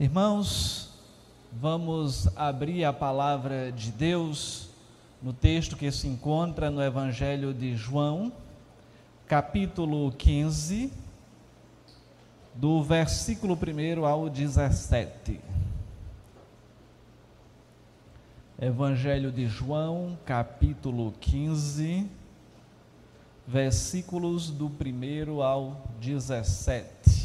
Irmãos, vamos abrir a palavra de Deus no texto que se encontra no Evangelho de João, capítulo 15, do versículo 1 ao 17. Evangelho de João, capítulo 15, versículos do 1 ao 17.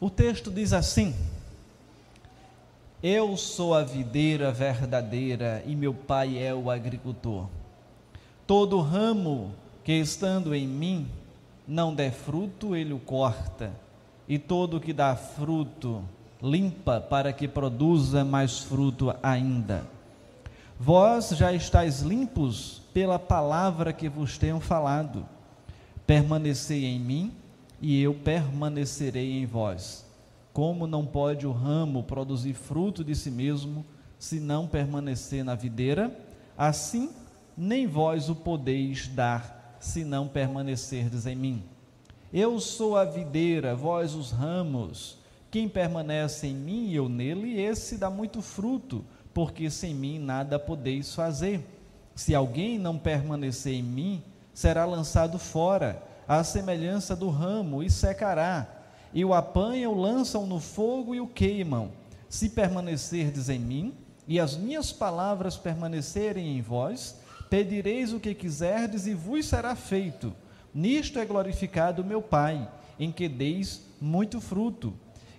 O texto diz assim: Eu sou a videira verdadeira e meu pai é o agricultor. Todo ramo que estando em mim não der fruto, ele o corta, e todo que dá fruto, limpa para que produza mais fruto ainda. Vós já estáis limpos pela palavra que vos tenho falado. Permanecei em mim e eu permanecerei em vós. Como não pode o ramo produzir fruto de si mesmo, se não permanecer na videira, assim nem vós o podeis dar, se não permanecerdes em mim. Eu sou a videira, vós os ramos. Quem permanece em mim e eu nele, esse dá muito fruto, porque sem mim nada podeis fazer. Se alguém não permanecer em mim, será lançado fora à semelhança do ramo, e secará. E o apanham, lançam no fogo e o queimam. Se permanecerdes em mim, e as minhas palavras permanecerem em vós, pedireis o que quiserdes e vos será feito. Nisto é glorificado meu Pai, em que deis muito fruto.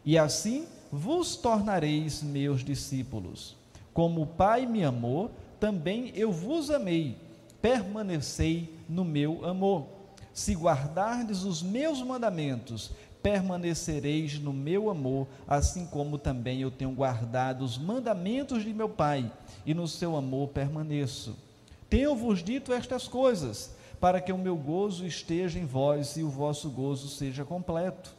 E assim vos tornareis meus discípulos. Como o Pai me amou, também eu vos amei. Permanecei no meu amor. Se guardardes os meus mandamentos, permanecereis no meu amor, assim como também eu tenho guardado os mandamentos de meu Pai, e no seu amor permaneço. Tenho-vos dito estas coisas, para que o meu gozo esteja em vós e o vosso gozo seja completo.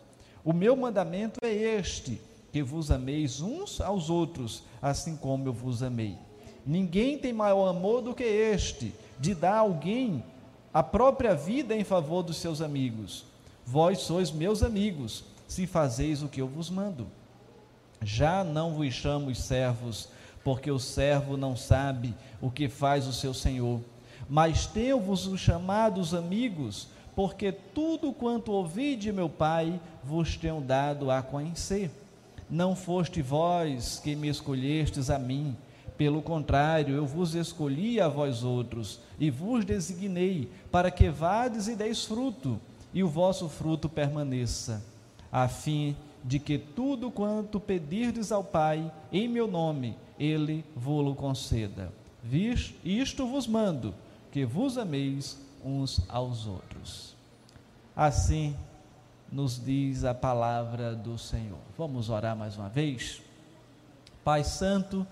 O meu mandamento é este: que vos ameis uns aos outros, assim como eu vos amei. Ninguém tem maior amor do que este, de dar a alguém a própria vida em favor dos seus amigos. Vós sois meus amigos, se fazeis o que eu vos mando. Já não vos chamo servos, porque o servo não sabe o que faz o seu senhor. Mas tenho-vos chamados amigos, porque tudo quanto ouvi de meu Pai vos tenho dado a conhecer. Não foste vós que me escolhestes a mim, pelo contrário, eu vos escolhi a vós outros e vos designei para que vades e deis fruto, e o vosso fruto permaneça, a fim de que tudo quanto pedirdes ao Pai em meu nome, ele vô-lo conceda. Isto vos mando, que vos ameis uns aos outros. Assim nos diz a palavra do Senhor. Vamos orar mais uma vez? Pai Santo,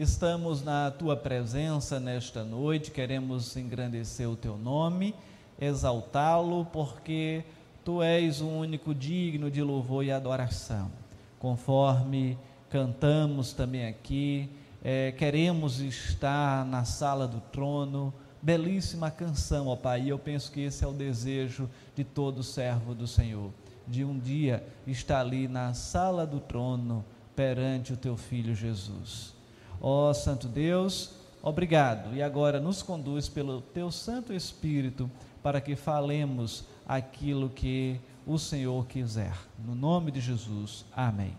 Estamos na tua presença nesta noite, queremos engrandecer o teu nome, exaltá-lo, porque tu és o único digno de louvor e adoração. Conforme cantamos também aqui, é, queremos estar na sala do trono, belíssima canção, ó Pai, e eu penso que esse é o desejo de todo servo do Senhor, de um dia estar ali na sala do trono perante o teu filho Jesus. Ó Santo Deus, obrigado. E agora nos conduz pelo teu Santo Espírito para que falemos aquilo que o Senhor quiser. No nome de Jesus. Amém.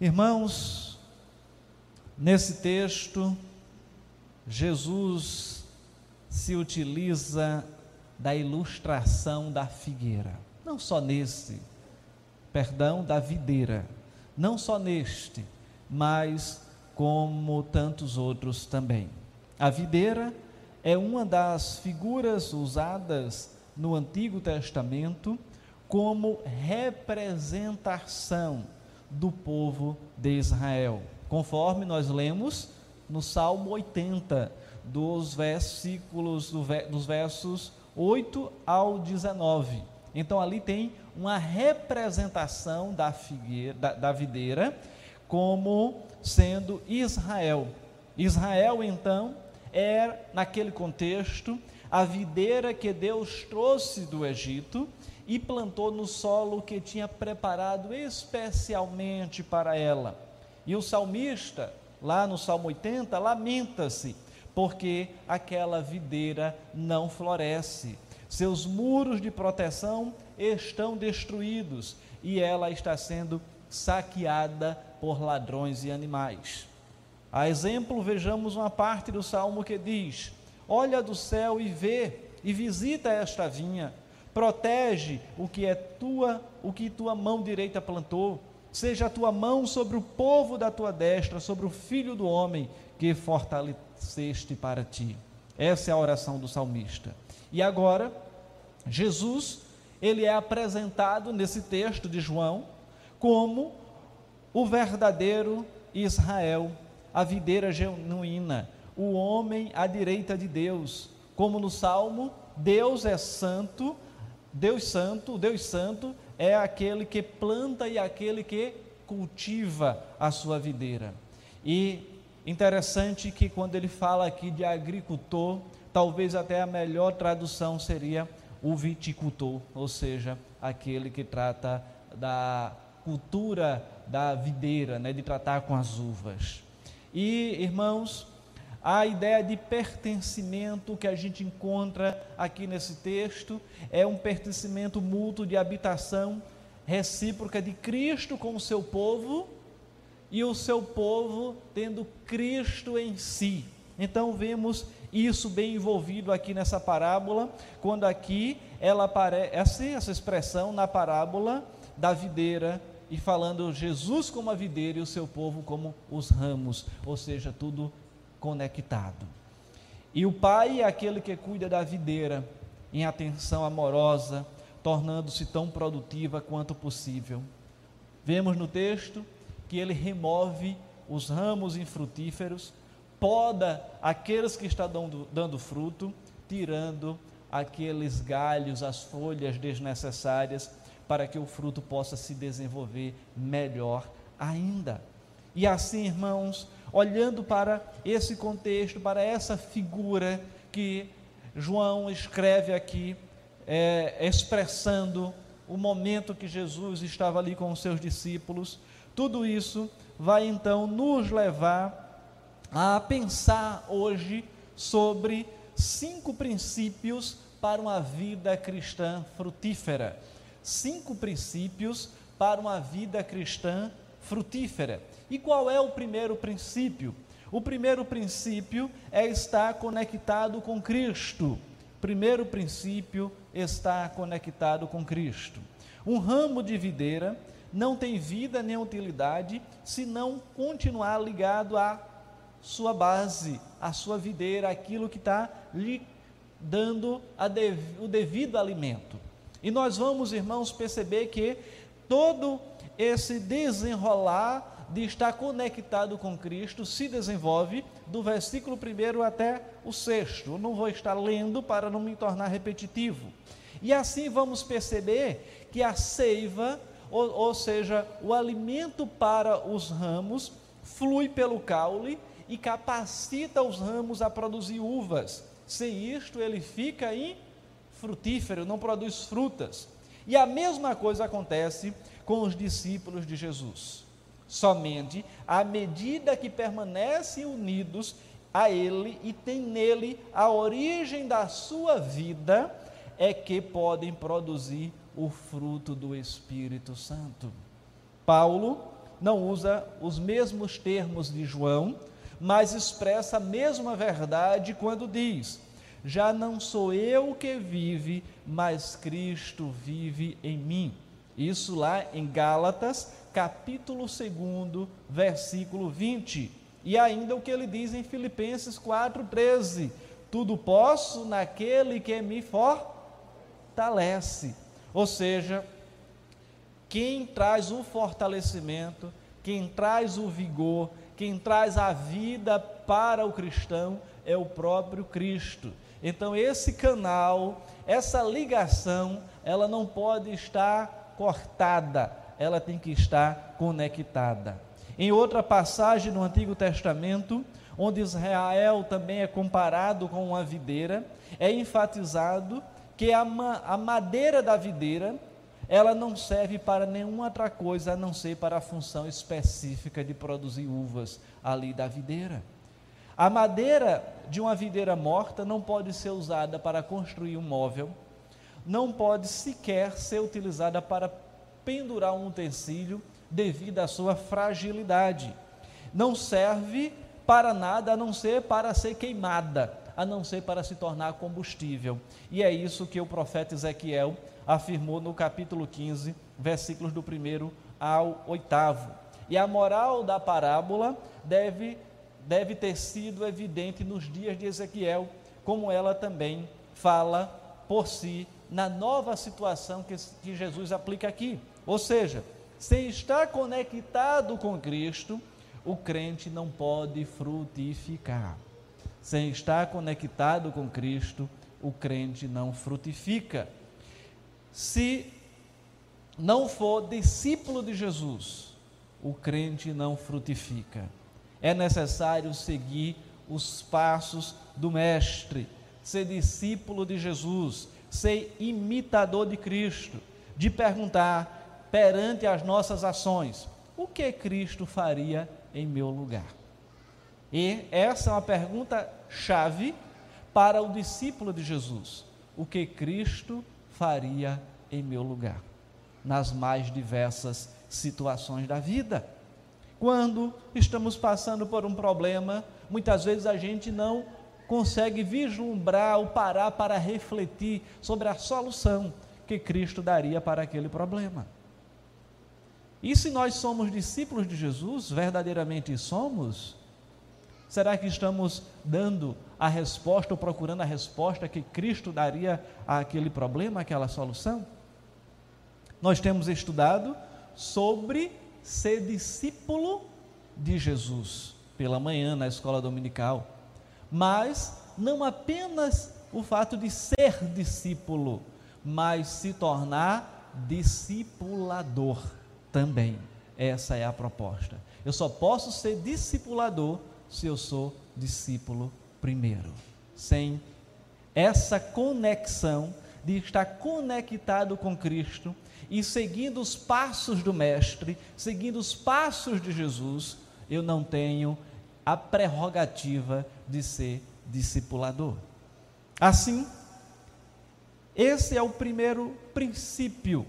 Irmãos, nesse texto, Jesus se utiliza da ilustração da figueira. Não só nesse, perdão, da videira. Não só neste, mas como tantos outros também. A videira é uma das figuras usadas no Antigo Testamento como representação do povo de Israel, conforme nós lemos no Salmo 80, dos versículos dos versos 8 ao 19. Então ali tem uma representação da figueira, da, da videira, como sendo Israel. Israel então é naquele contexto a videira que Deus trouxe do Egito e plantou no solo que tinha preparado especialmente para ela. E o salmista, lá no Salmo 80, lamenta-se porque aquela videira não floresce. Seus muros de proteção estão destruídos e ela está sendo saqueada por ladrões e animais. A exemplo, vejamos uma parte do salmo que diz: Olha do céu e vê, e visita esta vinha, protege o que é tua, o que tua mão direita plantou, seja a tua mão sobre o povo da tua destra, sobre o filho do homem que fortaleceste para ti. Essa é a oração do salmista. E agora, Jesus, ele é apresentado nesse texto de João como o verdadeiro Israel, a videira genuína, o homem à direita de Deus. Como no Salmo, Deus é santo, Deus santo, Deus santo é aquele que planta e aquele que cultiva a sua videira. E interessante que quando ele fala aqui de agricultor, talvez até a melhor tradução seria o viticultor, ou seja, aquele que trata da cultura da videira, né, de tratar com as uvas. E, irmãos, a ideia de pertencimento que a gente encontra aqui nesse texto é um pertencimento mútuo de habitação recíproca de Cristo com o seu povo e o seu povo tendo Cristo em si. Então vemos isso bem envolvido aqui nessa parábola, quando aqui ela aparece essa expressão na parábola da videira e falando Jesus como a videira e o seu povo como os ramos, ou seja, tudo conectado. E o pai é aquele que cuida da videira em atenção amorosa, tornando-se tão produtiva quanto possível. Vemos no texto que ele remove os ramos infrutíferos, poda aqueles que estão dando, dando fruto, tirando aqueles galhos, as folhas desnecessárias, para que o fruto possa se desenvolver melhor ainda. E assim, irmãos, olhando para esse contexto, para essa figura que João escreve aqui, é, expressando o momento que Jesus estava ali com os seus discípulos, tudo isso vai então nos levar a pensar hoje sobre cinco princípios para uma vida cristã frutífera. Cinco princípios para uma vida cristã frutífera. E qual é o primeiro princípio? O primeiro princípio é estar conectado com Cristo. Primeiro princípio está conectado com Cristo. Um ramo de videira não tem vida nem utilidade se não continuar ligado à sua base, à sua videira, aquilo que está lhe dando dev, o devido alimento. E nós vamos, irmãos, perceber que todo esse desenrolar de estar conectado com Cristo se desenvolve do versículo 1 até o sexto. Eu não vou estar lendo para não me tornar repetitivo. E assim vamos perceber que a seiva, ou, ou seja, o alimento para os ramos, flui pelo caule e capacita os ramos a produzir uvas. Sem isto, ele fica infrutífero, não produz frutas. E a mesma coisa acontece com os discípulos de Jesus. Somente à medida que permanecem unidos a Ele e têm nele a origem da sua vida, é que podem produzir o fruto do Espírito Santo. Paulo não usa os mesmos termos de João, mas expressa a mesma verdade quando diz: Já não sou eu que vive, mas Cristo vive em mim. Isso lá em Gálatas, capítulo 2, versículo 20. E ainda o que ele diz em Filipenses 4:13, tudo posso naquele que me fortalece. Ou seja, Quem traz o fortalecimento, quem traz o vigor, quem traz a vida para o cristão é o próprio Cristo. Então esse canal, essa ligação, ela não pode estar cortada, ela tem que estar conectada. Em outra passagem no Antigo Testamento, onde Israel também é comparado com uma videira, é enfatizado que a, ma a madeira da videira ela não serve para nenhuma outra coisa a não ser para a função específica de produzir uvas ali da videira. A madeira de uma videira morta não pode ser usada para construir um móvel, não pode sequer ser utilizada para pendurar um utensílio devido à sua fragilidade. Não serve para nada a não ser para ser queimada, a não ser para se tornar combustível. E é isso que o profeta Ezequiel afirmou no capítulo 15, versículos do primeiro ao oitavo. E a moral da parábola deve, deve ter sido evidente nos dias de Ezequiel, como ela também fala por si na nova situação que, que Jesus aplica aqui. Ou seja, sem estar conectado com Cristo, o crente não pode frutificar. Sem estar conectado com Cristo, o crente não frutifica. Se não for discípulo de Jesus, o crente não frutifica. É necessário seguir os passos do Mestre, ser discípulo de Jesus, ser imitador de Cristo, de perguntar perante as nossas ações: o que Cristo faria em meu lugar? E essa é uma pergunta chave para o discípulo de Jesus: o que Cristo faria em meu lugar? Nas mais diversas situações da vida. Quando estamos passando por um problema, muitas vezes a gente não consegue vislumbrar ou parar para refletir sobre a solução que Cristo daria para aquele problema. E se nós somos discípulos de Jesus, verdadeiramente somos, será que estamos dando a resposta ou procurando a resposta que Cristo daria àquele problema, àquela solução? Nós temos estudado sobre ser discípulo de Jesus pela manhã na escola dominical, mas não apenas o fato de ser discípulo, mas se tornar discipulador também. Essa é a proposta. Eu só posso ser discipulador se eu sou discípulo primeiro. Sem essa conexão de estar conectado com Cristo e seguindo os passos do Mestre, seguindo os passos de Jesus, eu não tenho a prerrogativa de ser discipulador. Assim, esse é o primeiro princípio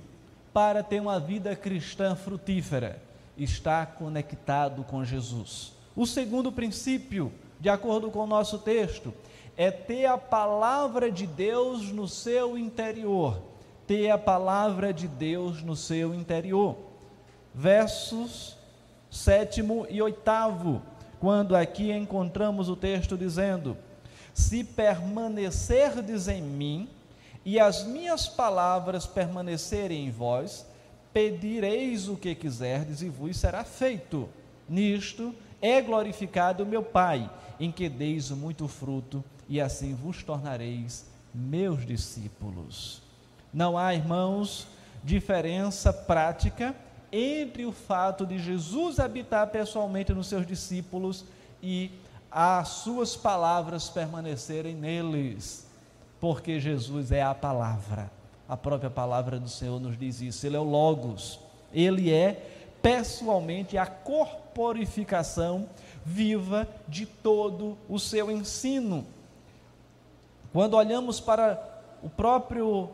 para ter uma vida cristã frutífera, estar conectado com Jesus. O segundo princípio, de acordo com o nosso texto, é ter a palavra de Deus no seu interior. Ter a palavra de Deus no seu interior. Versos sétimo e oitavo, quando aqui encontramos o texto dizendo: Se permanecerdes em mim e as minhas palavras permanecerem em vós, pedireis o que quiserdes e vos será feito. Nisto é glorificado meu Pai, em que deis muito fruto, e assim vos tornareis meus discípulos. Não há, irmãos, diferença prática entre o fato de Jesus habitar pessoalmente nos seus discípulos e as suas palavras permanecerem neles porque Jesus é a palavra. A própria palavra do Senhor nos diz isso. Ele é o Logos. Ele é pessoalmente a corporificação viva de todo o seu ensino. Quando olhamos para o próprio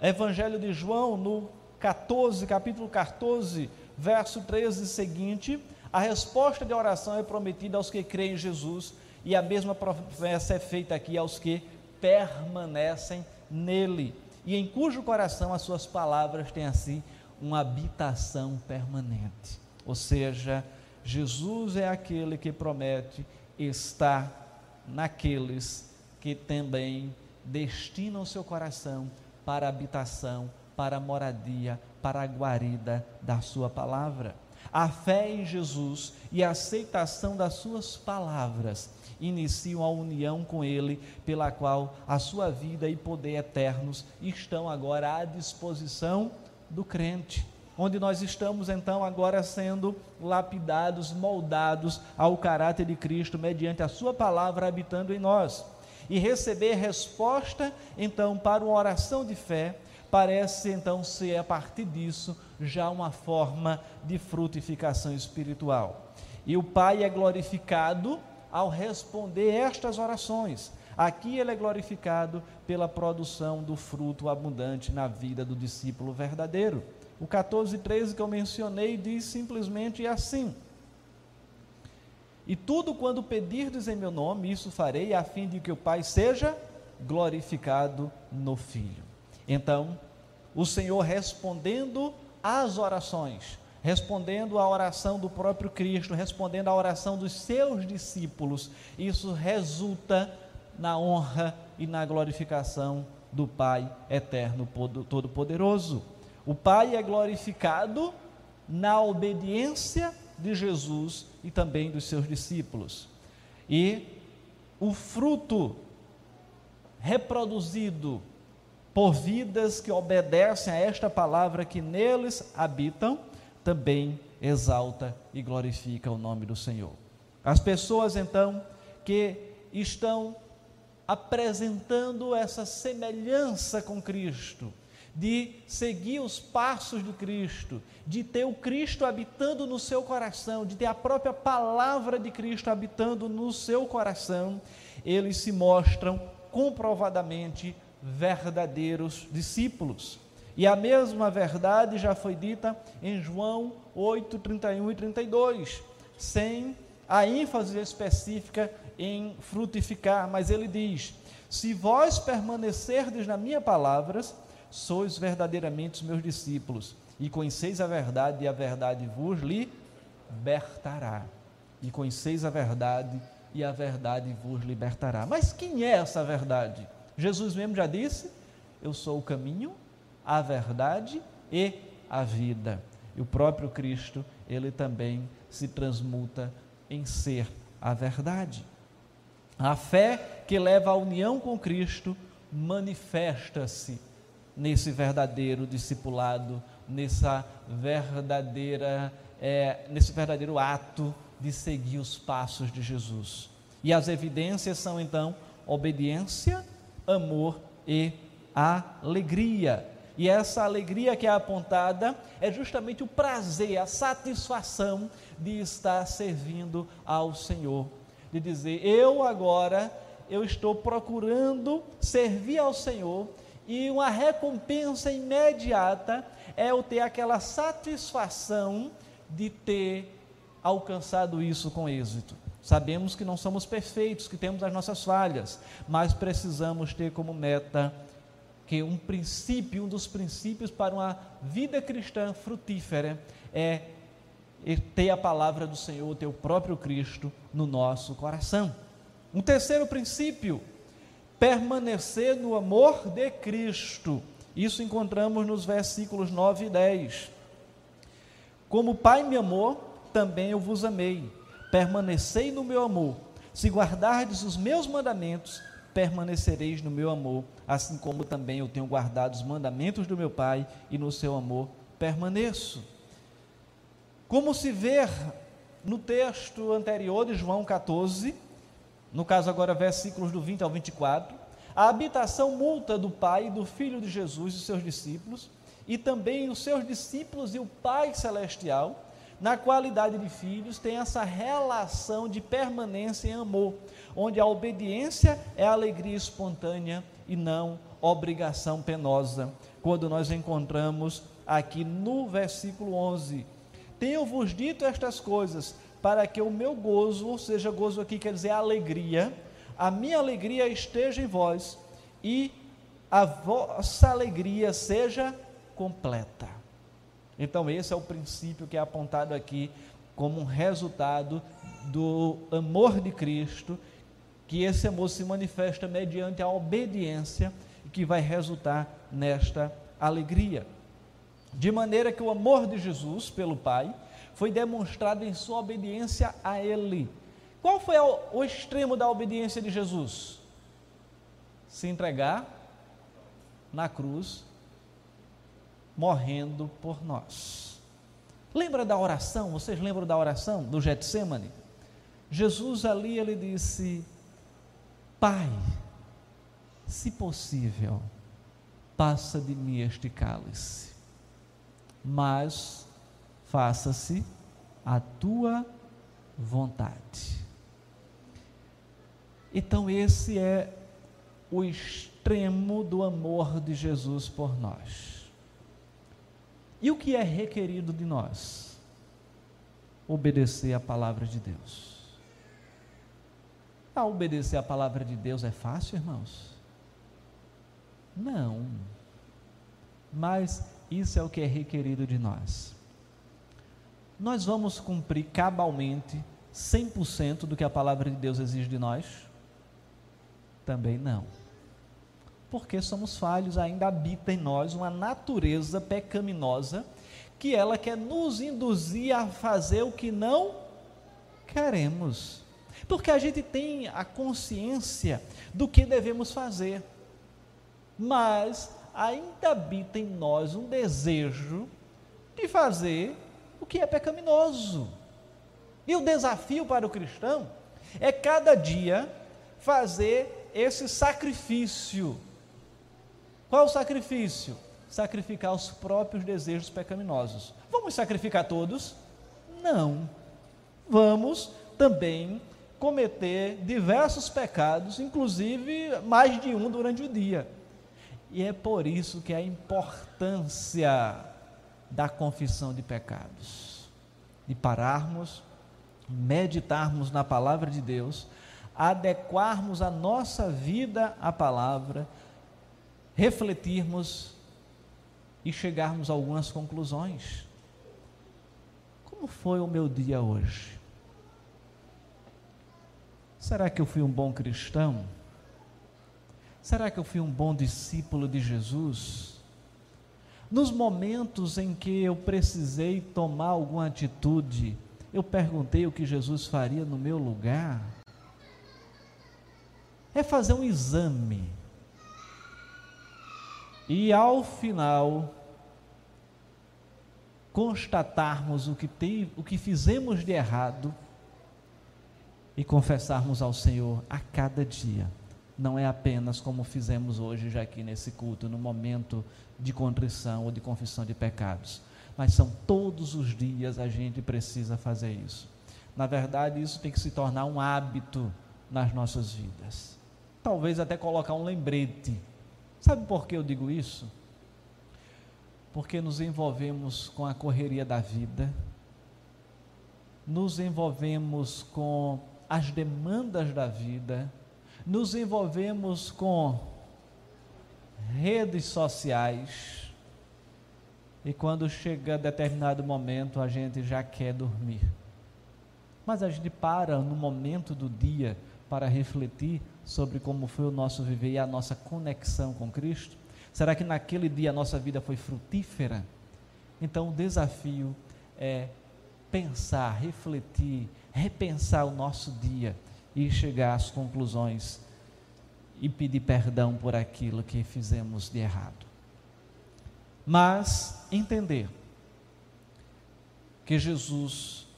Evangelho de João, no 14, capítulo 14, verso 13 seguinte, a resposta de oração é prometida aos que creem em Jesus, e a mesma promessa é feita aqui aos que permanecem nele e em cujo coração as suas palavras têm assim uma habitação permanente. Ou seja, Jesus é aquele que promete estar naqueles que também destinam seu coração para a habitação para a moradia, para a guarida da Sua palavra. A fé em Jesus e a aceitação das Suas palavras iniciam a união com Ele, pela qual a sua vida e poder eternos estão agora à disposição do crente. Onde nós estamos então agora sendo lapidados, moldados ao caráter de Cristo mediante a Sua palavra habitando em nós. E receber resposta então para uma oração de fé parece então ser a partir disso já uma forma de frutificação espiritual. E o Pai é glorificado ao responder estas orações. Aqui ele é glorificado pela produção do fruto abundante na vida do discípulo verdadeiro. O 14 e 13 que eu mencionei diz simplesmente assim: E tudo quando pedirdes em meu nome, isso farei, a fim de que o Pai seja glorificado no Filho. Então, o Senhor respondendo às orações, respondendo à oração do próprio Cristo, respondendo à oração dos seus discípulos. Isso resulta na honra e na glorificação do Pai eterno, todo-poderoso. O Pai é glorificado na obediência de Jesus e também dos seus discípulos. E o fruto reproduzido por vidas que obedecem a esta palavra que neles habitam também exalta e glorifica o nome do Senhor. As pessoas então que estão apresentando essa semelhança com Cristo, de seguir os passos de Cristo, de ter o Cristo habitando no seu coração, de ter a própria palavra de Cristo habitando no seu coração, eles se mostram comprovadamente verdadeiros discípulos. E a mesma verdade já foi dita em João 8, 31 e 32, sem a ênfase específica em frutificar, mas ele diz: Se vós permanecerdes na minha palavras, sois verdadeiramente os meus discípulos, e conheceis a verdade, e a verdade vos libertará. E conheceis a verdade, e a verdade vos libertará. Mas quem é essa verdade? Jesus mesmo já disse: Eu sou o caminho, a verdade e a vida. E o próprio Cristo, ele também se transmuta em ser a verdade. A fé que leva à união com Cristo manifesta-se nesse verdadeiro discipulado, nessa verdadeira, é, nesse verdadeiro ato de seguir os passos de Jesus. E as evidências são então obediência, amor e alegria. E essa alegria que é apontada é justamente o prazer, a satisfação de estar servindo ao Senhor. De dizer, eu agora, eu estou procurando servir ao Senhor e uma recompensa imediata é eu ter aquela satisfação de ter alcançado isso com êxito. Sabemos que não somos perfeitos, que temos as nossas falhas, mas precisamos ter como meta que um princípio, um dos princípios para uma vida cristã frutífera é ter a palavra do Senhor, o próprio Cristo no nosso coração. Um terceiro princípio, permanecer no amor de Cristo. Isso encontramos nos versículos 9 e 10. Como o Pai me amou, também eu vos amei. Permanecei no meu amor. Se guardardes os meus mandamentos, permanecereis no meu amor, assim como também eu tenho guardado os mandamentos do meu Pai e no seu amor permaneço. Como se vê no texto anterior de João 14, no caso agora versículos do 20 ao 24, a habitação multa do Pai e do Filho de Jesus e seus discípulos, e também os seus discípulos e o Pai celestial, na qualidade de filhos, tem essa relação de permanência em amor, onde a obediência é alegria espontânea e não obrigação penosa. Quando nós encontramos aqui no versículo 11: Tenho-vos dito estas coisas para que o meu gozo, ou seja, gozo aqui quer dizer alegria, a minha alegria esteja em vós e a vossa alegria seja completa. Então, esse é o princípio que é apontado aqui como um resultado do amor de Cristo, que esse amor se manifesta mediante a obediência e que vai resultar nesta alegria. De maneira que o amor de Jesus pelo Pai foi demonstrado em sua obediência a Ele. Qual foi o extremo da obediência de Jesus? Se entregar na cruz, morrendo por nós. Lembra da oração? Vocês lembram da oração do Getsemane? Jesus ali ele disse: Pai, se possível, passa de mim este cálice, mas faça-se a tua vontade. Então, esse é o extremo do amor de Jesus por nós. E o que é requerido de nós? Obedecer a palavra de Deus. A obedecer a palavra de Deus é fácil, irmãos? Não. Mas isso é o que é requerido de nós. Nós vamos cumprir cabalmente 100% do que a palavra de Deus exige de nós? Também não. Porque somos falhos, ainda habita em nós uma natureza pecaminosa que ela quer nos induzir a fazer o que não queremos porque a gente tem a consciência do que devemos fazer, mas ainda habita em nós um desejo de fazer o que é pecaminoso. E o desafio para o cristão é cada dia fazer esse sacrifício. Qual o sacrifício? Sacrificar os próprios desejos pecaminosos. Vamos sacrificar todos? Não. Vamos também cometer diversos pecados, inclusive mais de um durante o dia. E é por isso que a importância da confissão de pecados, de pararmos, meditarmos na palavra de Deus, adequarmos a nossa vida à palavra, refletirmos e chegarmos a algumas conclusões. Como foi o meu dia hoje? Será que eu fui um bom cristão? Será que eu fui um bom discípulo de Jesus? Nos momentos em que eu precisei tomar alguma atitude, eu perguntei o que Jesus faria no meu lugar. É fazer um exame. E ao final, constatarmos o que, tem, o que fizemos de errado e confessarmos ao Senhor a cada dia. Não é apenas como fizemos hoje, já aqui nesse culto, no momento de contrição ou de confissão de pecados, mas são todos os dias a gente precisa fazer isso. Na verdade, isso tem que se tornar um hábito nas nossas vidas. Talvez até colocar um lembrete. Sabe por que eu digo isso? Porque nos envolvemos com a correria da vida, nos envolvemos com as demandas da vida, nos envolvemos com redes sociais e quando chega determinado momento a gente já quer dormir. Mas a gente para no momento do dia para refletir sobre como foi o nosso viver e a nossa conexão com Cristo? Será que naquele dia a nossa vida foi frutífera? Então o desafio é pensar, refletir, repensar o nosso dia e chegar às conclusões e pedir perdão por aquilo que fizemos de errado. Mas entender que Jesus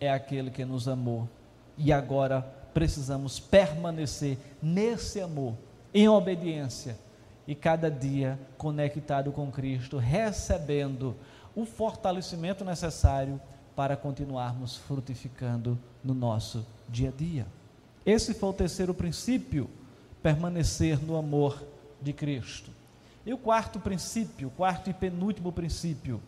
é aquele que nos amou e agora precisamos permanecer nesse amor, em obediência e cada dia conectado com Cristo, recebendo o fortalecimento necessário para continuarmos frutificando no nosso dia a dia. Esse foi o terceiro princípio, permanecer no amor de Cristo. E o quarto princípio, o quarto e penúltimo princípio,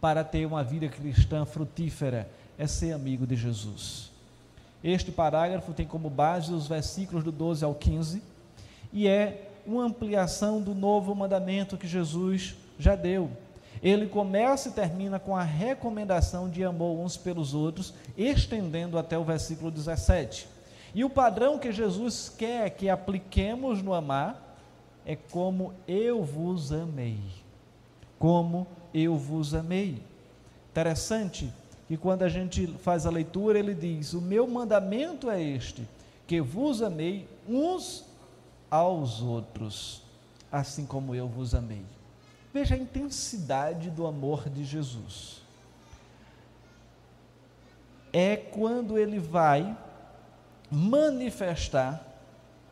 para ter uma vida cristã frutífera, é ser amigo de Jesus. Este parágrafo tem como base os versículos do 12 ao 15 e é uma ampliação do novo mandamento que Jesus já deu ele começa e termina com a recomendação de amor uns pelos outros, estendendo até o versículo 17. E o padrão que Jesus quer que apliquemos no amar é como eu vos amei. como eu vos amei. Interessante que quando a gente faz a leitura, ele diz: O meu mandamento é este, que vos amei uns aos outros, assim como eu vos amei. Veja a intensidade do amor de Jesus. É quando ele vai manifestar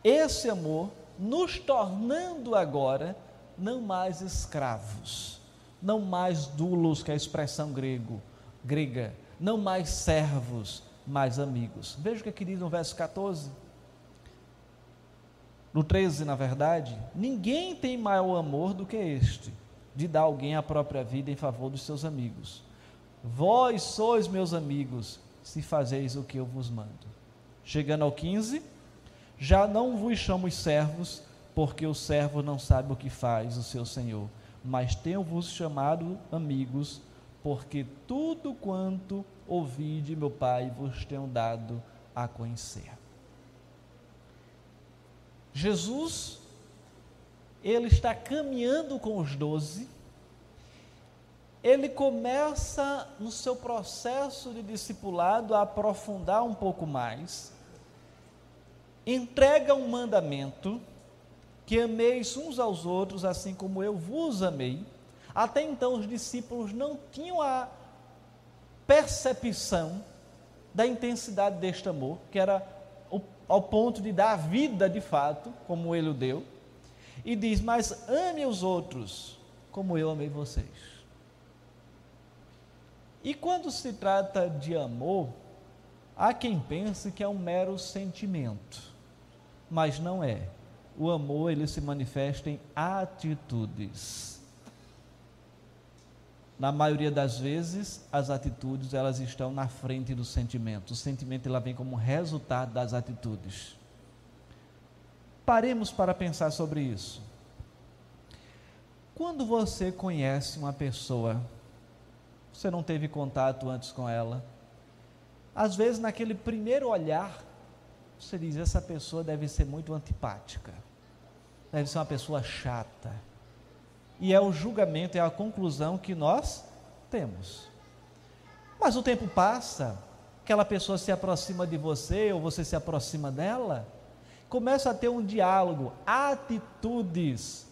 esse amor, nos tornando agora não mais escravos, não mais dulos, que é a expressão grego, grega, não mais servos, mais amigos. Veja o que é que diz no verso 14. No 13, na verdade, ninguém tem maior amor do que este, de dar alguém a própria vida em favor dos seus amigos. Vós sois meus amigos, se fazeis o que eu vos mando. Chegando ao 15, já não vos chamo servos, porque o servo não sabe o que faz o seu senhor, mas tenho-vos chamado amigos, porque tudo quanto ouvi de meu Pai vos tenho dado a conhecer. Jesus, ele está caminhando com os doze, ele começa no seu processo de discipulado a aprofundar um pouco mais, entrega um mandamento, que ameis uns aos outros assim como eu vos amei. Até então os discípulos não tinham a percepção da intensidade deste amor, que era ao ponto de dar vida de fato, como ele o deu, e diz: Mas ame os outros como eu amei vocês. E quando se trata de amor, há quem pense que é um mero sentimento, mas não é. O amor ele se manifesta em atitudes. Na maioria das vezes, as atitudes elas estão na frente do sentimento. O sentimento ela vem como resultado das atitudes. Paremos para pensar sobre isso. Quando você conhece uma pessoa você não teve contato antes com ela. Às vezes, naquele primeiro olhar, você diz: essa pessoa deve ser muito antipática, deve ser uma pessoa chata. E é o julgamento, é a conclusão que nós temos. Mas o tempo passa, aquela pessoa se aproxima de você ou você se aproxima dela, começa a ter um diálogo, atitudes,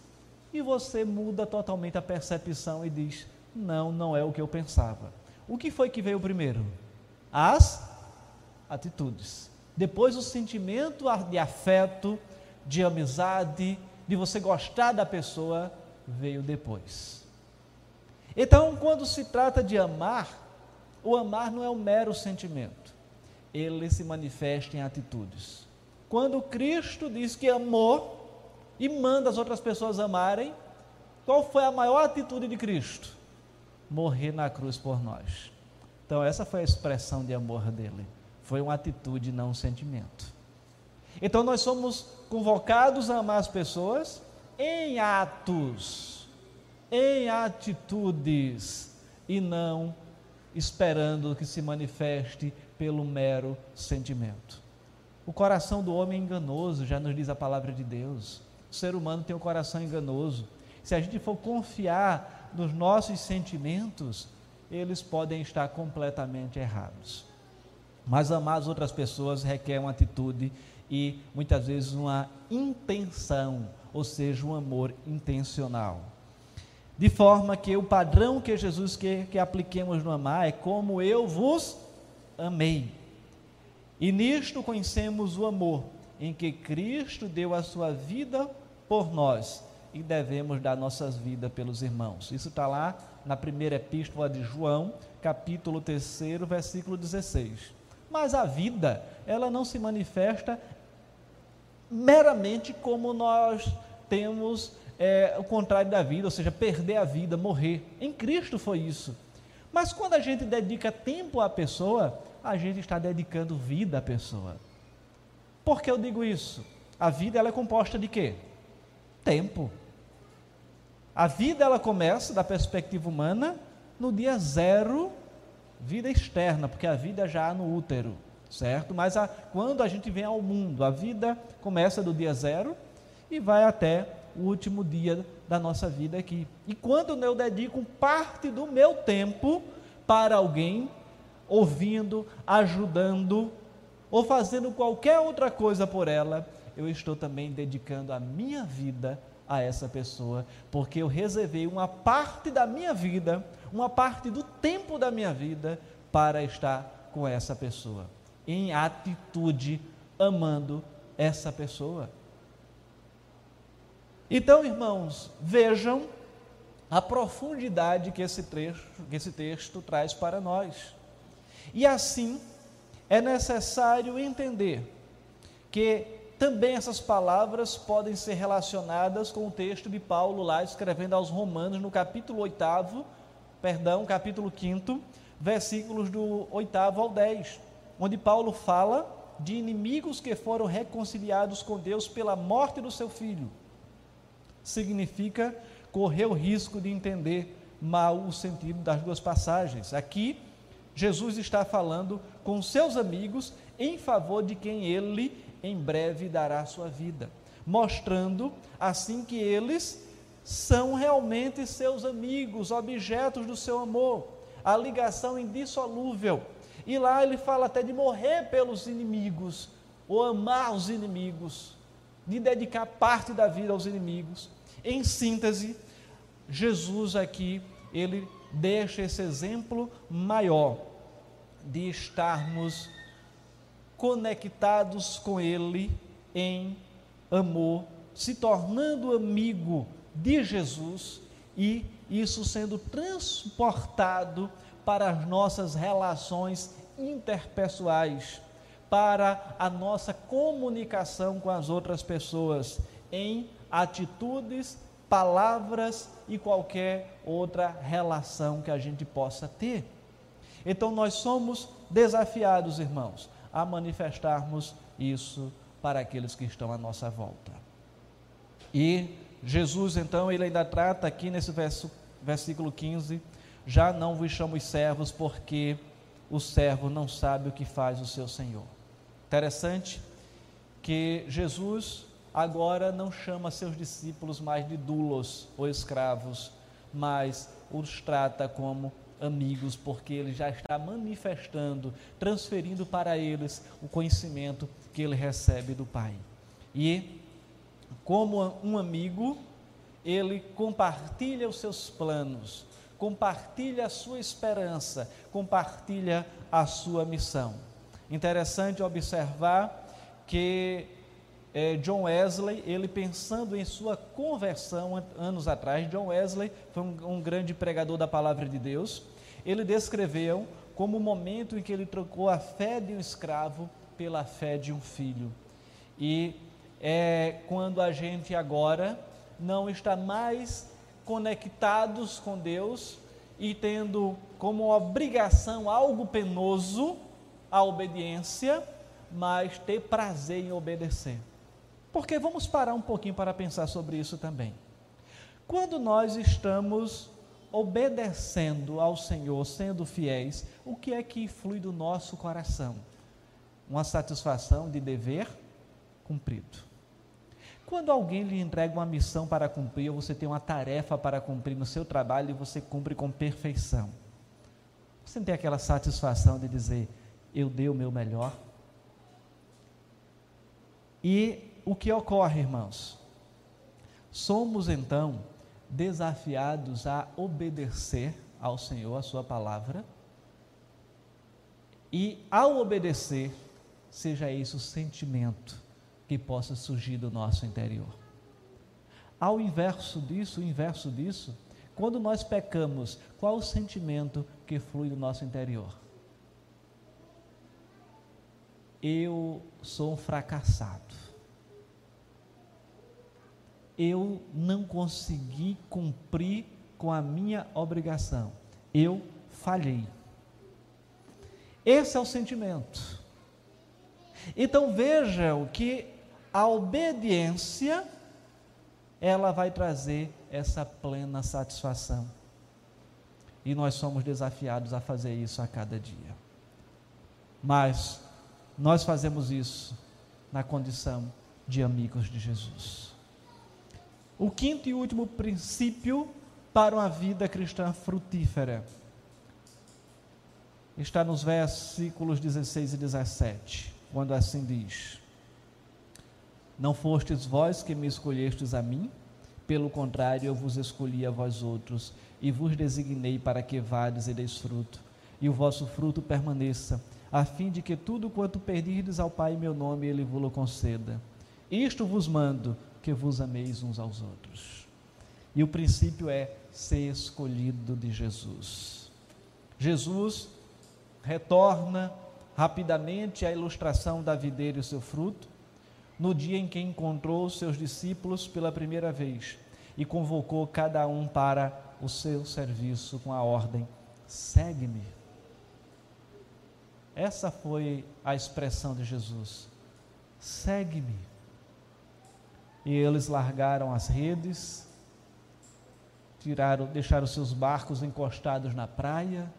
e você muda totalmente a percepção e diz: não, não é o que eu pensava. O que foi que veio primeiro? As atitudes. Depois o sentimento de afeto, de amizade, de você gostar da pessoa, veio depois. Então, quando se trata de amar, o amar não é um mero sentimento, ele se manifesta em atitudes. Quando Cristo diz que amou e manda as outras pessoas amarem, qual foi a maior atitude de Cristo? morrer na cruz por nós. Então, essa foi a expressão de amor dele. Foi uma atitude, não um sentimento. Então, nós somos convocados a amar as pessoas em atos, em atitudes, e não esperando que se manifeste pelo mero sentimento. O coração do homem é enganoso, já nos diz a palavra de Deus. O ser humano tem um coração enganoso. Se a gente for confiar dos nossos sentimentos, eles podem estar completamente errados. Mas amar as outras pessoas requer uma atitude e muitas vezes uma intenção, ou seja, um amor intencional. De forma que o padrão que Jesus quer que apliquemos no amar é como eu vos amei. E nisto conhecemos o amor, em que Cristo deu a sua vida por nós e devemos dar nossas vidas pelos irmãos. Isso está lá na primeira epístola de João, capítulo 3, versículo 16. Mas a vida, ela não se manifesta meramente como nós temos é, o contrário da vida, ou seja, perder a vida, morrer. Em Cristo foi isso. Mas quando a gente dedica tempo à pessoa, a gente está dedicando vida à pessoa. Por que eu digo isso? A vida ela é composta de quê? Tempo. A vida ela começa, da perspectiva humana, no dia zero, vida externa, porque a vida já há no útero, certo? Mas a, quando a gente vem ao mundo, a vida começa do dia zero e vai até o último dia da nossa vida aqui. E quando eu dedico parte do meu tempo para alguém, ouvindo, ajudando ou fazendo qualquer outra coisa por ela, eu estou também dedicando a minha vida a essa pessoa, porque eu reservei uma parte da minha vida, uma parte do tempo da minha vida para estar com essa pessoa, em atitude, amando essa pessoa. Então, irmãos, vejam a profundidade que esse, trecho, que esse texto traz para nós. E assim, é necessário entender que também essas palavras podem ser relacionadas com o texto de Paulo lá escrevendo aos Romanos no capítulo 8, perdão, capítulo 5, versículos do 8 ao 10, onde Paulo fala de inimigos que foram reconciliados com Deus pela morte do seu filho significa correr o risco de entender mal o sentido das duas passagens. Aqui, Jesus está falando com seus amigos em favor de quem ele em breve dará sua vida, mostrando assim que eles são realmente seus amigos, objetos do seu amor, a ligação indissolúvel. E lá ele fala até de morrer pelos inimigos, ou amar os inimigos, de dedicar parte da vida aos inimigos. Em síntese, Jesus aqui, ele deixa esse exemplo maior de estarmos conectados com Ele em amor, se tornando amigo de Jesus e isso sendo transportado para as nossas relações interpessoais, para a nossa comunicação com as outras pessoas em atitudes, palavras e qualquer outra relação que a gente possa ter. Então nós somos desafiados, irmãos, a manifestarmos isso para aqueles que estão à nossa volta. E Jesus, então, ele ainda trata aqui nesse verso, versículo 15: já não vos chamo os servos, porque o servo não sabe o que faz o seu Senhor. Interessante que Jesus agora não chama seus discípulos mais de dulos ou escravos, mas os trata como amigos, porque ele já está manifestando, transferindo para eles o conhecimento que ele recebe do Pai. E, como um amigo, ele compartilha os seus planos, compartilha a sua esperança, compartilha a sua missão. Interessante observar que é, John Wesley, ele pensando em sua conversão anos atrás, John Wesley foi um, um grande pregador da palavra de Deus, ele descreveu como o momento em que ele trocou a fé de um escravo pela fé de um filho. E é quando a gente agora não está mais conectados com Deus e tendo como obrigação algo penoso a obediência, mas ter prazer em obedecer. Porque vamos parar um pouquinho para pensar sobre isso também. Quando nós estamos obedecendo ao Senhor, sendo fiéis, o que é que flui do nosso coração? Uma satisfação de dever cumprido. Quando alguém lhe entrega uma missão para cumprir, ou você tem uma tarefa para cumprir no seu trabalho e você cumpre com perfeição, você não tem aquela satisfação de dizer: Eu dei o meu melhor? E o que ocorre, irmãos? Somos então desafiados a obedecer ao Senhor, a Sua palavra, e ao obedecer, seja isso o sentimento que possa surgir do nosso interior. Ao inverso disso, o inverso disso, quando nós pecamos, qual o sentimento que flui do nosso interior? Eu sou um fracassado eu não consegui cumprir com a minha obrigação. Eu falhei. Esse é o sentimento. Então vejam que a obediência ela vai trazer essa plena satisfação. E nós somos desafiados a fazer isso a cada dia. Mas nós fazemos isso na condição de amigos de Jesus. O quinto e último princípio para uma vida cristã frutífera está nos versículos 16 e 17, quando assim diz: Não fostes vós que me escolhestes a mim, pelo contrário, eu vos escolhi a vós outros e vos designei para que vades e deis fruto, e o vosso fruto permaneça, a fim de que tudo quanto pedirdes ao Pai em meu nome, Ele vos conceda. Isto vos mando, que vos ameis uns aos outros. E o princípio é ser escolhido de Jesus. Jesus retorna rapidamente à ilustração da videira e seu fruto, no dia em que encontrou seus discípulos pela primeira vez e convocou cada um para o seu serviço com a ordem: segue-me. Essa foi a expressão de Jesus: segue-me. E eles largaram as redes, tiraram, deixaram seus barcos encostados na praia.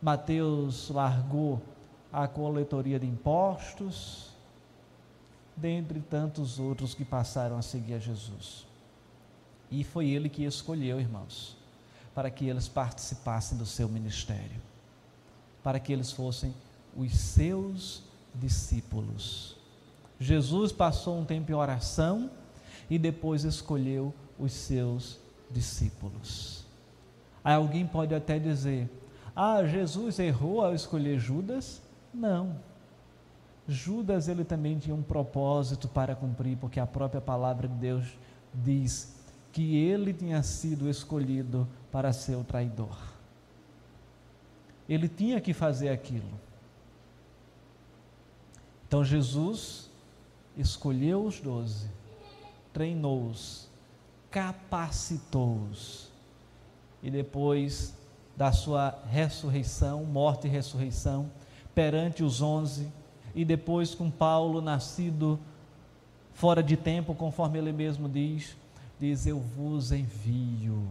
Mateus largou a coletoria de impostos, dentre tantos outros que passaram a seguir a Jesus. E foi ele que escolheu, irmãos, para que eles participassem do seu ministério, para que eles fossem os seus discípulos. Jesus passou um tempo em oração e depois escolheu os seus discípulos. Aí alguém pode até dizer: Ah, Jesus errou ao escolher Judas? Não. Judas ele também tinha um propósito para cumprir, porque a própria palavra de Deus diz que ele tinha sido escolhido para ser o traidor. Ele tinha que fazer aquilo. Então Jesus escolheu os doze, treinou-os, capacitou-os, e depois da sua ressurreição, morte e ressurreição, perante os onze, e depois com Paulo, nascido fora de tempo, conforme ele mesmo diz, diz: Eu vos envio.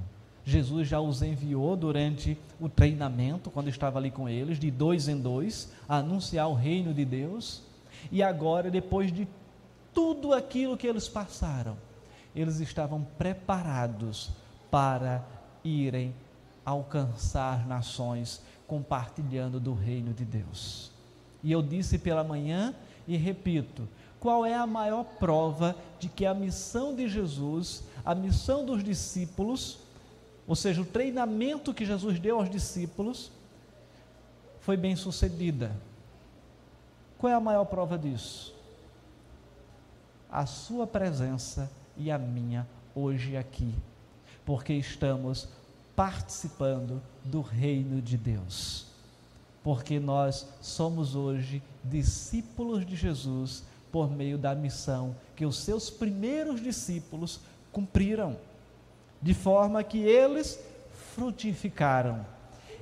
Jesus já os enviou durante o treinamento, quando estava ali com eles, de dois em dois, a anunciar o reino de Deus. E agora, depois de tudo aquilo que eles passaram, eles estavam preparados para irem alcançar nações compartilhando do reino de Deus. E eu disse pela manhã e repito: qual é a maior prova de que a missão de Jesus, a missão dos discípulos, ou seja, o treinamento que Jesus deu aos discípulos, foi bem sucedida? Qual é a maior prova disso? A sua presença e a minha hoje aqui, porque estamos participando do reino de Deus porque nós somos hoje discípulos de Jesus por meio da missão que os seus primeiros discípulos cumpriram, de forma que eles frutificaram.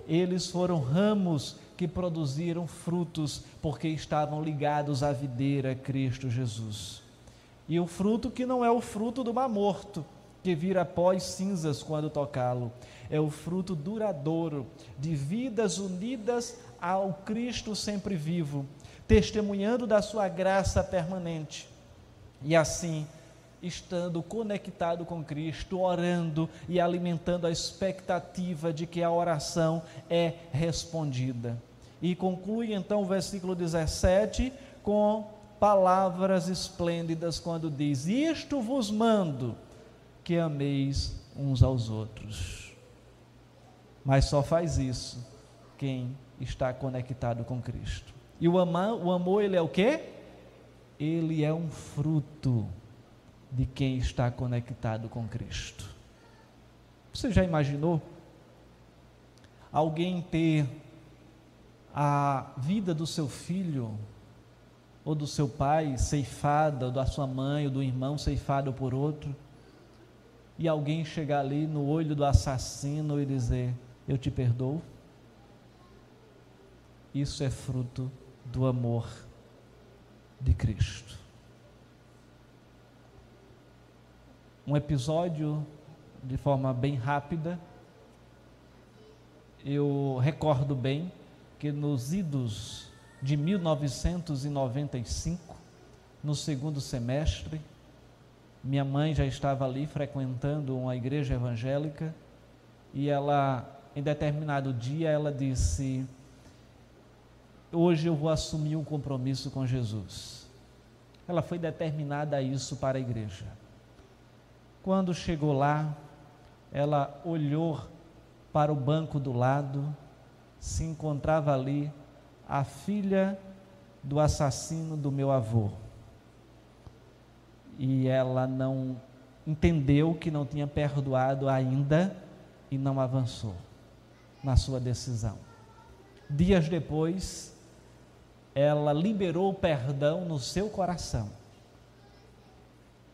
Eles foram ramos que produziram frutos porque estavam ligados à videira Cristo Jesus. E o fruto que não é o fruto do mar morto, que vira pó e cinzas quando tocá-lo, é o fruto duradouro de vidas unidas ao Cristo sempre vivo, testemunhando da sua graça permanente. E assim, estando conectado com Cristo, orando e alimentando a expectativa de que a oração é respondida. E conclui então o versículo 17 com palavras esplêndidas quando diz: Isto vos mando, que ameis uns aos outros. Mas só faz isso quem está conectado com Cristo. E o amor, o amor ele é o quê? Ele é um fruto de quem está conectado com Cristo. Você já imaginou alguém ter a vida do seu filho ou do seu pai ceifada, ou da sua mãe ou do irmão ceifado por outro, e alguém chegar ali no olho do assassino e dizer: Eu te perdoo? Isso é fruto do amor de Cristo. Um episódio de forma bem rápida. Eu recordo bem que nos idos de 1995, no segundo semestre, Minha mãe já estava ali frequentando uma igreja evangélica e ela, em determinado dia, ela disse: Hoje eu vou assumir um compromisso com Jesus. Ela foi determinada a isso para a igreja. Quando chegou lá, ela olhou para o banco do lado, se encontrava ali a filha do assassino do meu avô e ela não entendeu que não tinha perdoado ainda e não avançou na sua decisão. Dias depois, ela liberou o perdão no seu coração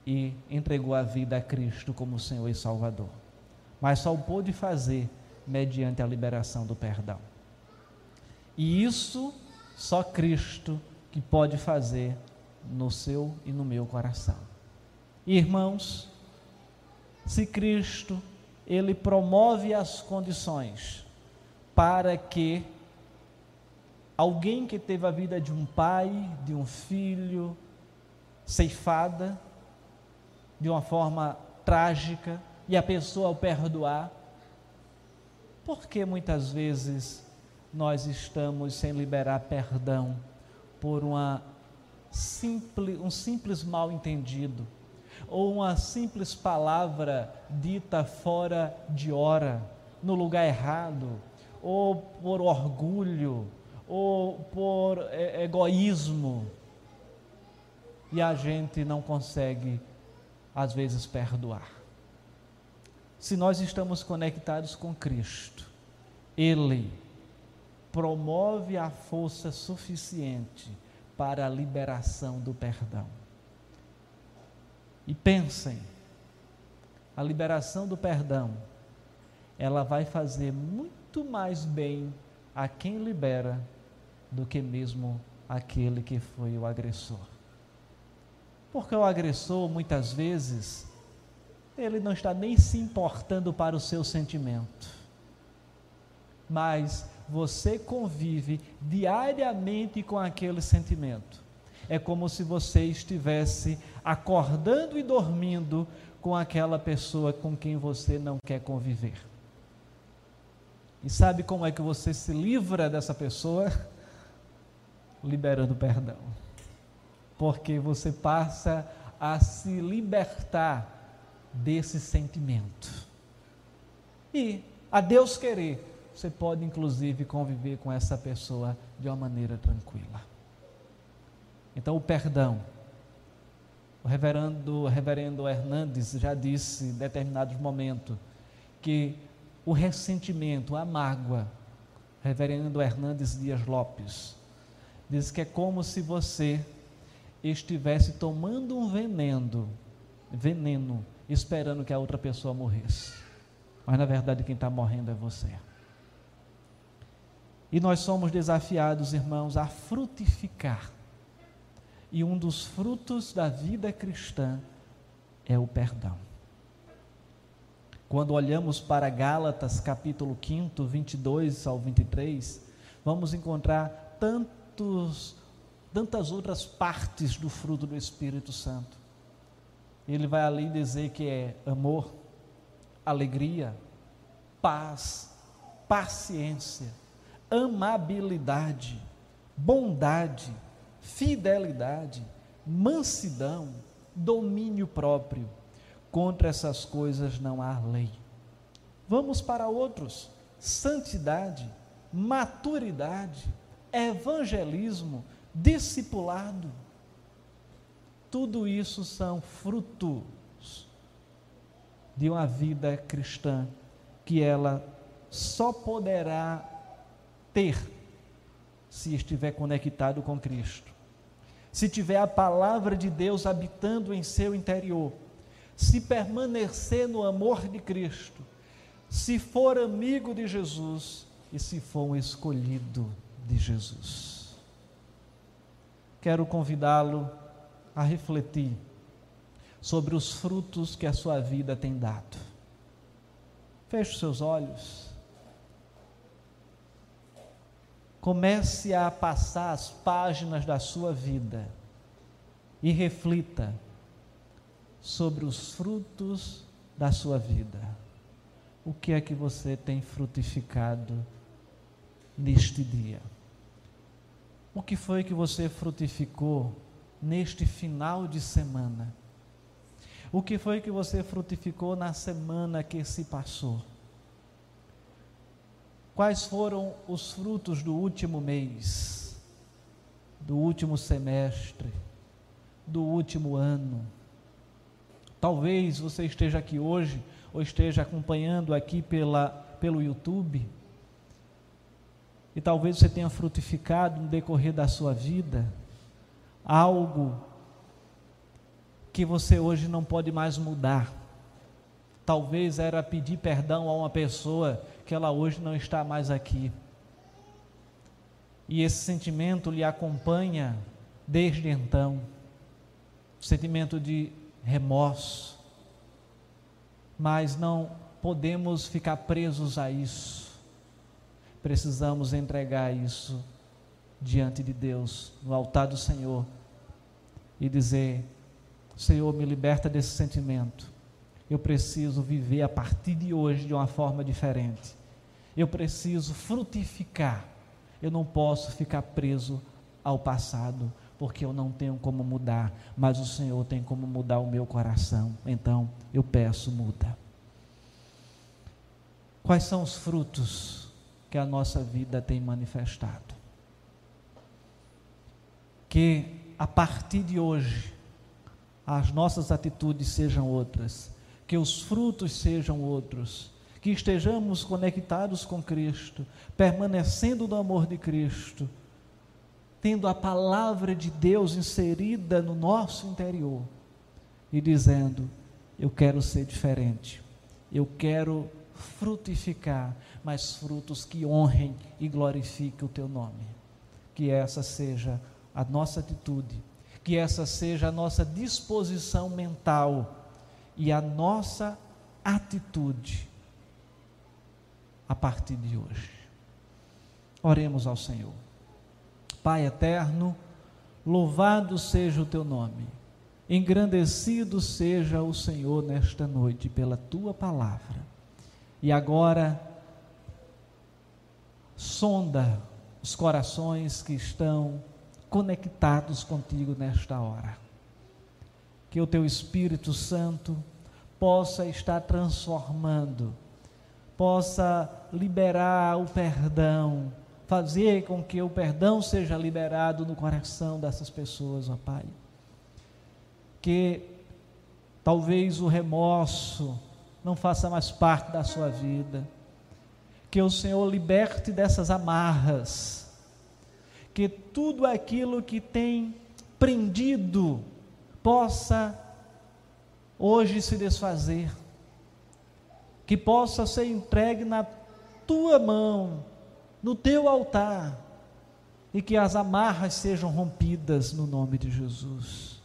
e entregou a vida a Cristo como Senhor e Salvador. Mas só o pôde fazer mediante a liberação do perdão. E isso só Cristo que pode fazer no seu e no meu coração. Irmãos, se Cristo ele promove as condições para que alguém que teve a vida de um pai, de um filho ceifada de uma forma trágica e a pessoa ao perdoar, porque muitas vezes nós estamos sem liberar perdão por uma simples, um simples mal entendido ou uma simples palavra dita fora de hora, no lugar errado, ou por orgulho, ou por é, egoísmo, e a gente não consegue, às vezes, perdoar. Se nós estamos conectados com Cristo, Ele promove a força suficiente para a liberação do perdão. E pensem, a liberação do perdão, ela vai fazer muito mais bem a quem libera do que mesmo aquele que foi o agressor. Porque o agressor, muitas vezes, ele não está nem se importando para o seu sentimento. Mas você convive diariamente com aquele sentimento é como se você estivesse acordando e dormindo com aquela pessoa com quem você não quer conviver. E sabe como é que você se livra dessa pessoa? Liberando perdão. Porque você passa a se libertar desse sentimento. E, a Deus querer, você pode inclusive conviver com essa pessoa de uma maneira tranquila. Então, o perdão. O reverendo, o reverendo Hernandes já disse em determinados momentos que o ressentimento, a mágoa, reverendo Hernandes Dias Lopes, diz que é como se você estivesse tomando um veneno, veneno, esperando que a outra pessoa morresse. Mas na verdade quem está morrendo é você. E nós somos desafiados, irmãos, a frutificar e um dos frutos da vida cristã é o perdão. Quando olhamos para Gálatas capítulo 5, 22 ao 23, vamos encontrar tantos, tantas outras partes do fruto do Espírito Santo. Ele vai ali dizer que é amor, alegria, paz, paciência, amabilidade, bondade, fidelidade, mansidão, domínio próprio. Contra essas coisas não há lei. Vamos para outros: santidade, maturidade, evangelismo, discipulado. Tudo isso são frutos de uma vida cristã que ela só poderá ter se estiver conectado com Cristo se tiver a palavra de Deus habitando em seu interior, se permanecer no amor de Cristo, se for amigo de Jesus e se for um escolhido de Jesus. Quero convidá-lo a refletir sobre os frutos que a sua vida tem dado. Feche seus olhos. Comece a passar as páginas da sua vida e reflita sobre os frutos da sua vida. O que é que você tem frutificado neste dia? O que foi que você frutificou neste final de semana? O que foi que você frutificou na semana que se passou? Quais foram os frutos do último mês, do último semestre, do último ano? Talvez você esteja aqui hoje ou esteja acompanhando aqui pela, pelo YouTube e talvez você tenha frutificado no decorrer da sua vida algo que você hoje não pode mais mudar. Talvez era pedir perdão a uma pessoa que ela hoje não está mais aqui. E esse sentimento lhe acompanha desde então. Sentimento de remorso. Mas não podemos ficar presos a isso. Precisamos entregar isso diante de Deus, no altar do Senhor, e dizer: Senhor, me liberta desse sentimento. Eu preciso viver a partir de hoje de uma forma diferente. Eu preciso frutificar. Eu não posso ficar preso ao passado, porque eu não tenho como mudar, mas o Senhor tem como mudar o meu coração. Então, eu peço, muda. Quais são os frutos que a nossa vida tem manifestado? Que a partir de hoje as nossas atitudes sejam outras, que os frutos sejam outros, que estejamos conectados com Cristo, permanecendo no amor de Cristo, tendo a palavra de Deus inserida no nosso interior e dizendo: Eu quero ser diferente, eu quero frutificar, mas frutos que honrem e glorifiquem o Teu nome. Que essa seja a nossa atitude que essa seja a nossa disposição mental e a nossa atitude a partir de hoje. Oremos ao Senhor. Pai eterno, louvado seja o teu nome, engrandecido seja o Senhor nesta noite pela tua palavra. E agora, sonda os corações que estão conectados contigo nesta hora. Que o teu Espírito Santo possa estar transformando, possa liberar o perdão, fazer com que o perdão seja liberado no coração dessas pessoas, ó Pai. Que talvez o remorso não faça mais parte da sua vida. Que o Senhor liberte dessas amarras que tudo aquilo que tem prendido possa hoje se desfazer, que possa ser entregue na tua mão, no teu altar, e que as amarras sejam rompidas no nome de Jesus.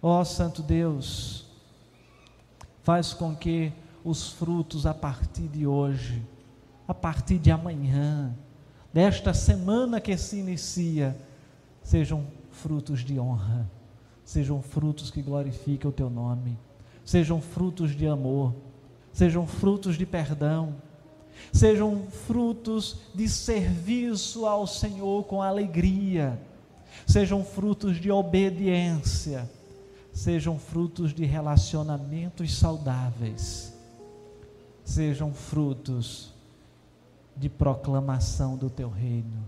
Ó oh, Santo Deus, faz com que os frutos a partir de hoje, a partir de amanhã, desta semana que se inicia, sejam frutos de honra, sejam frutos que glorifiquem o teu nome, sejam frutos de amor, sejam frutos de perdão, sejam frutos de serviço ao Senhor com alegria, sejam frutos de obediência, sejam frutos de relacionamentos saudáveis, sejam frutos de proclamação do teu reino,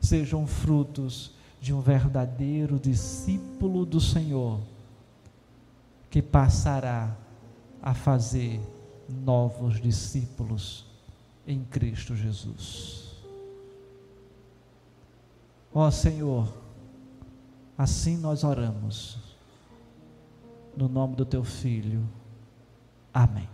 sejam frutos de um verdadeiro discípulo do Senhor, que passará a fazer novos discípulos em Cristo Jesus. Ó Senhor, assim nós oramos, no nome do teu Filho. Amém.